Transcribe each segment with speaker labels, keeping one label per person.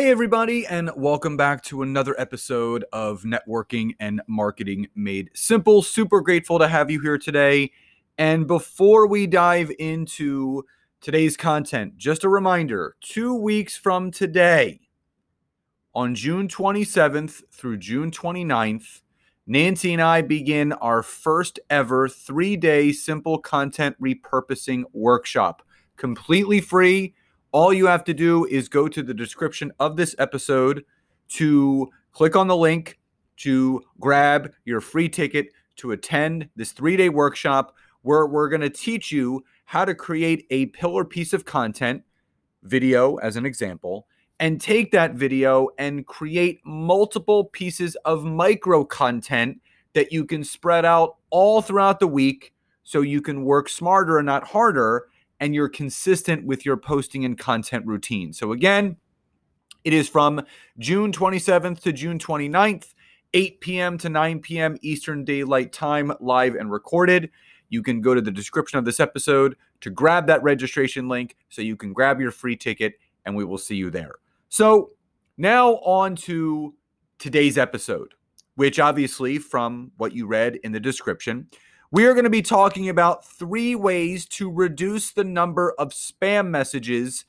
Speaker 1: Hey, everybody, and welcome back to another episode of Networking and Marketing Made Simple. Super grateful to have you here today. And before we dive into today's content, just a reminder two weeks from today, on June 27th through June 29th, Nancy and I begin our first ever three day simple content repurposing workshop, completely free all you have to do is go to the description of this episode to click on the link to grab your free ticket to attend this three day workshop where we're going to teach you how to create a pillar piece of content, video as an example, and take that video and create multiple pieces of micro content that you can spread out all throughout the week so you can work smarter and not harder and you're consistent with your posting and content routine. So, again, it is from June 27th to June 29th, 8 p.m. to 9 p.m. Eastern Daylight Time, live and recorded. You can go to the description of this episode to grab that registration link so you can grab your free ticket and we will see you there. So, now on to today's episode, which obviously, from what you read in the description, we are going to be talking about three ways to reduce the number of spam messages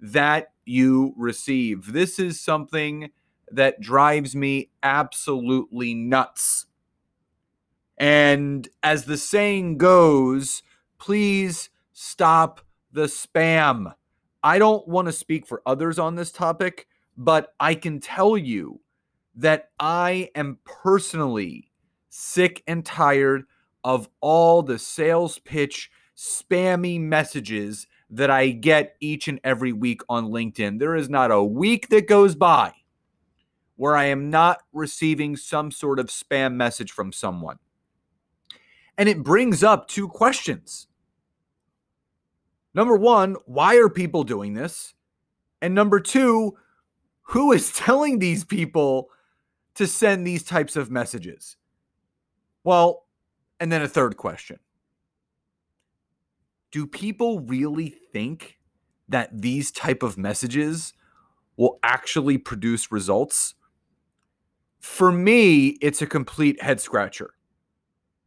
Speaker 1: that you receive. This is something that drives me absolutely nuts. And as the saying goes, please stop the spam. I don't want to speak for others on this topic, but I can tell you that I am personally sick and tired of all the sales pitch spammy messages that I get each and every week on LinkedIn. There is not a week that goes by where I am not receiving some sort of spam message from someone. And it brings up two questions. Number one, why are people doing this? And number two, who is telling these people to send these types of messages? Well, and then a third question Do people really think that these type of messages will actually produce results? For me, it's a complete head scratcher.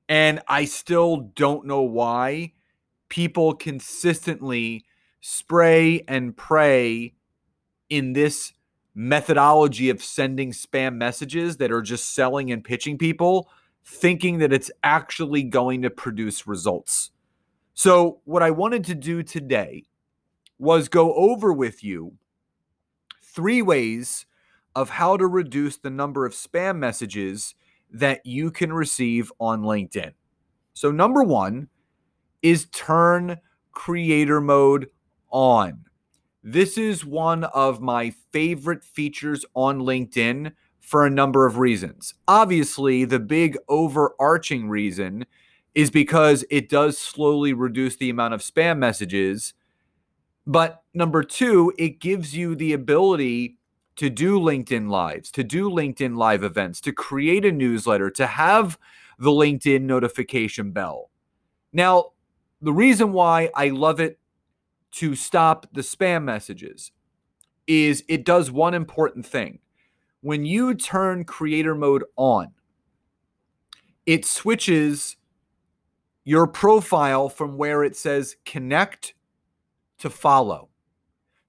Speaker 1: And I still don't know why people consistently spray and pray in this methodology of sending spam messages that are just selling and pitching people thinking that it's actually going to produce results. So, what I wanted to do today was go over with you three ways of how to reduce the number of spam messages that you can receive on LinkedIn. So, number one is turn creator mode on. This is one of my favorite features on LinkedIn for a number of reasons. Obviously, the big overarching reason is because it does slowly reduce the amount of spam messages. But number two, it gives you the ability to do LinkedIn lives, to do LinkedIn live events, to create a newsletter, to have the LinkedIn notification bell. Now, the reason why I love it to stop the spam messages is it does one important thing when you turn creator mode on, it switches your profile from where it says connect to follow.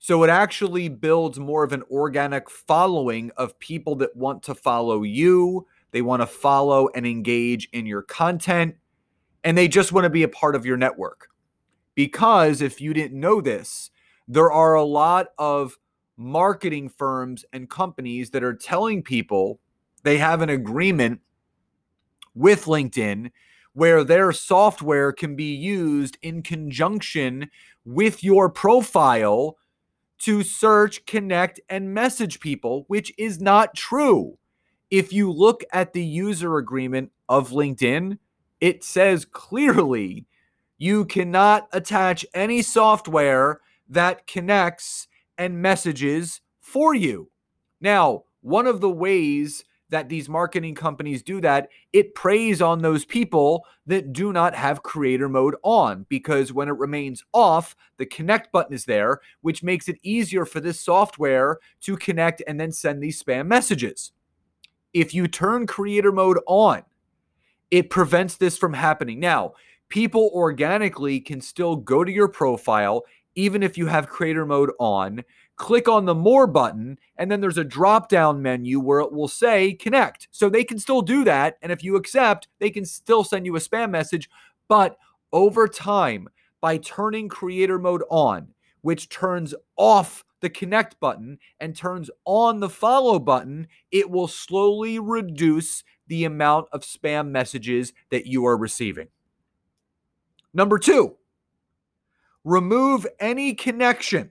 Speaker 1: So it actually builds more of an organic following of people that want to follow you. They want to follow and engage in your content, and they just want to be a part of your network. Because if you didn't know this, there are a lot of marketing firms and companies that are telling people they have an agreement with LinkedIn where their software can be used in conjunction with your profile to search, connect, and message people, which is not true. If you look at the user agreement of LinkedIn, it says clearly you cannot attach any software that connects and messages for you. Now, one of the ways that these marketing companies do that, it preys on those people that do not have creator mode on because when it remains off, the connect button is there, which makes it easier for this software to connect and then send these spam messages. If you turn creator mode on, it prevents this from happening. Now, people organically can still go to your profile, even if you have creator mode on click on the more button, and then there's a drop down menu where it will say connect. So they can still do that. And if you accept, they can still send you a spam message. But over time, by turning creator mode on, which turns off the connect button and turns on the follow button, it will slowly reduce the amount of spam messages that you are receiving. Number two, remove any connection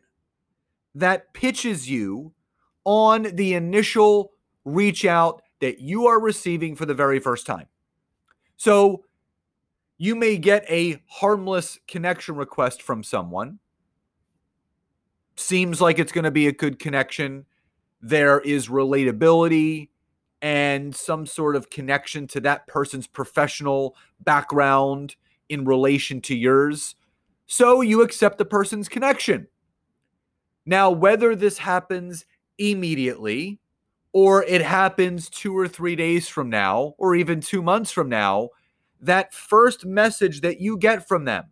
Speaker 1: that pitches you on the initial reach out that you are receiving for the very first time. So you may get a harmless connection request from someone. Seems like it's going to be a good connection. There is relatability and some sort of connection to that person's professional background in relation to yours. So you accept the person's connection. Now, whether this happens immediately or it happens two or three days from now, or even two months from now, that first message that you get from them,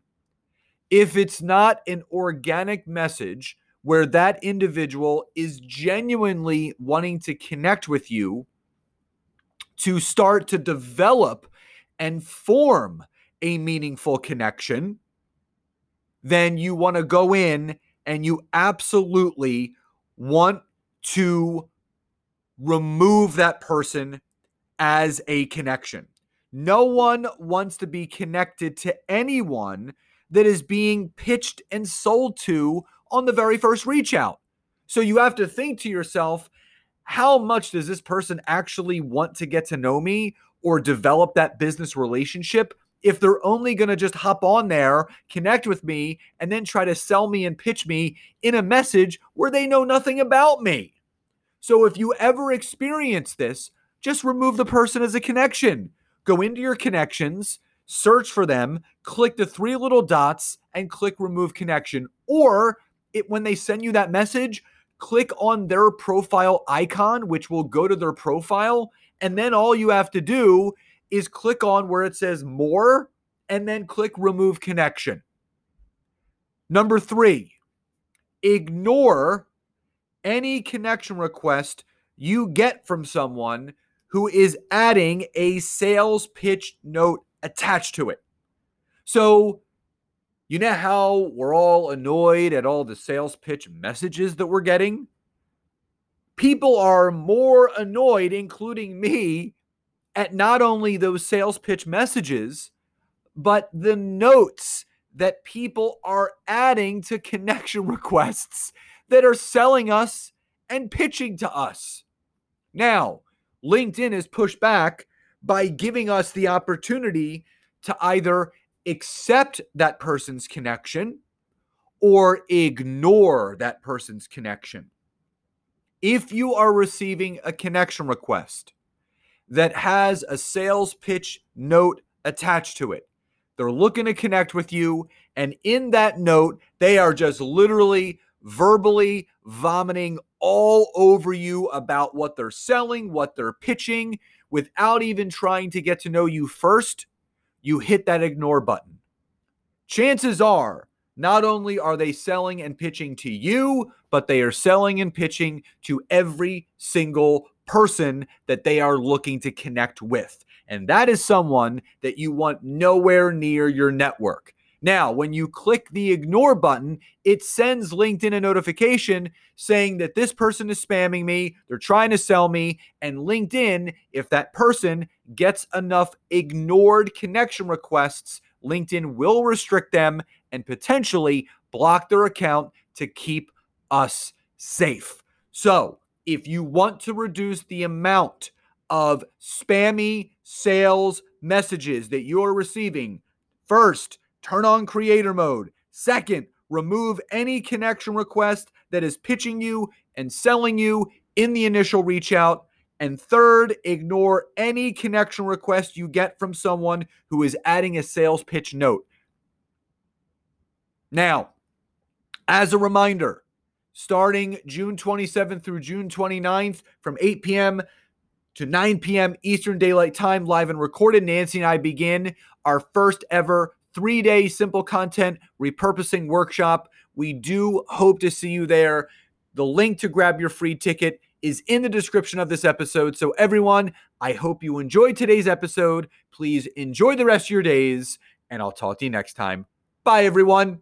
Speaker 1: if it's not an organic message where that individual is genuinely wanting to connect with you to start to develop and form a meaningful connection, then you want to go in and you absolutely want to remove that person as a connection. No one wants to be connected to anyone that is being pitched and sold to on the very first reach out. So you have to think to yourself, how much does this person actually want to get to know me or develop that business relationship if they're only going to just hop on there, connect with me, and then try to sell me and pitch me in a message where they know nothing about me. So if you ever experience this, just remove the person as a connection. Go into your connections, search for them, click the three little dots, and click remove connection. Or it, when they send you that message, click on their profile icon, which will go to their profile. And then all you have to do is click on where it says more and then click remove connection. Number three, ignore any connection request you get from someone who is adding a sales pitch note attached to it. So, you know how we're all annoyed at all the sales pitch messages that we're getting? People are more annoyed, including me, at not only those sales pitch messages, but the notes that people are adding to connection requests that are selling us and pitching to us. Now, LinkedIn is pushed back by giving us the opportunity to either accept that person's connection or ignore that person's connection. If you are receiving a connection request that has a sales pitch note attached to it. They're looking to connect with you. And in that note, they are just literally verbally vomiting all over you about what they're selling, what they're pitching, without even trying to get to know you first. You hit that ignore button. Chances are, not only are they selling and pitching to you, but they are selling and pitching to every single person that they are looking to connect with. And that is someone that you want nowhere near your network. Now, when you click the ignore button, it sends LinkedIn a notification saying that this person is spamming me, they're trying to sell me. And LinkedIn, if that person gets enough ignored connection requests, LinkedIn will restrict them and potentially block their account to keep us safe. So, if you want to reduce the amount of spammy sales messages that you're receiving, first, turn on creator mode. Second, remove any connection request that is pitching you and selling you in the initial reach out. And third, ignore any connection request you get from someone who is adding a sales pitch note. Now, as a reminder, starting June 27th through June 29th from 8 p.m. to 9 p.m. Eastern Daylight Time, live and recorded, Nancy and I begin our first ever three day simple content repurposing workshop. We do hope to see you there. The link to grab your free ticket is in the description of this episode. So, everyone, I hope you enjoyed today's episode. Please enjoy the rest of your days, and I'll talk to you next time. Bye, everyone.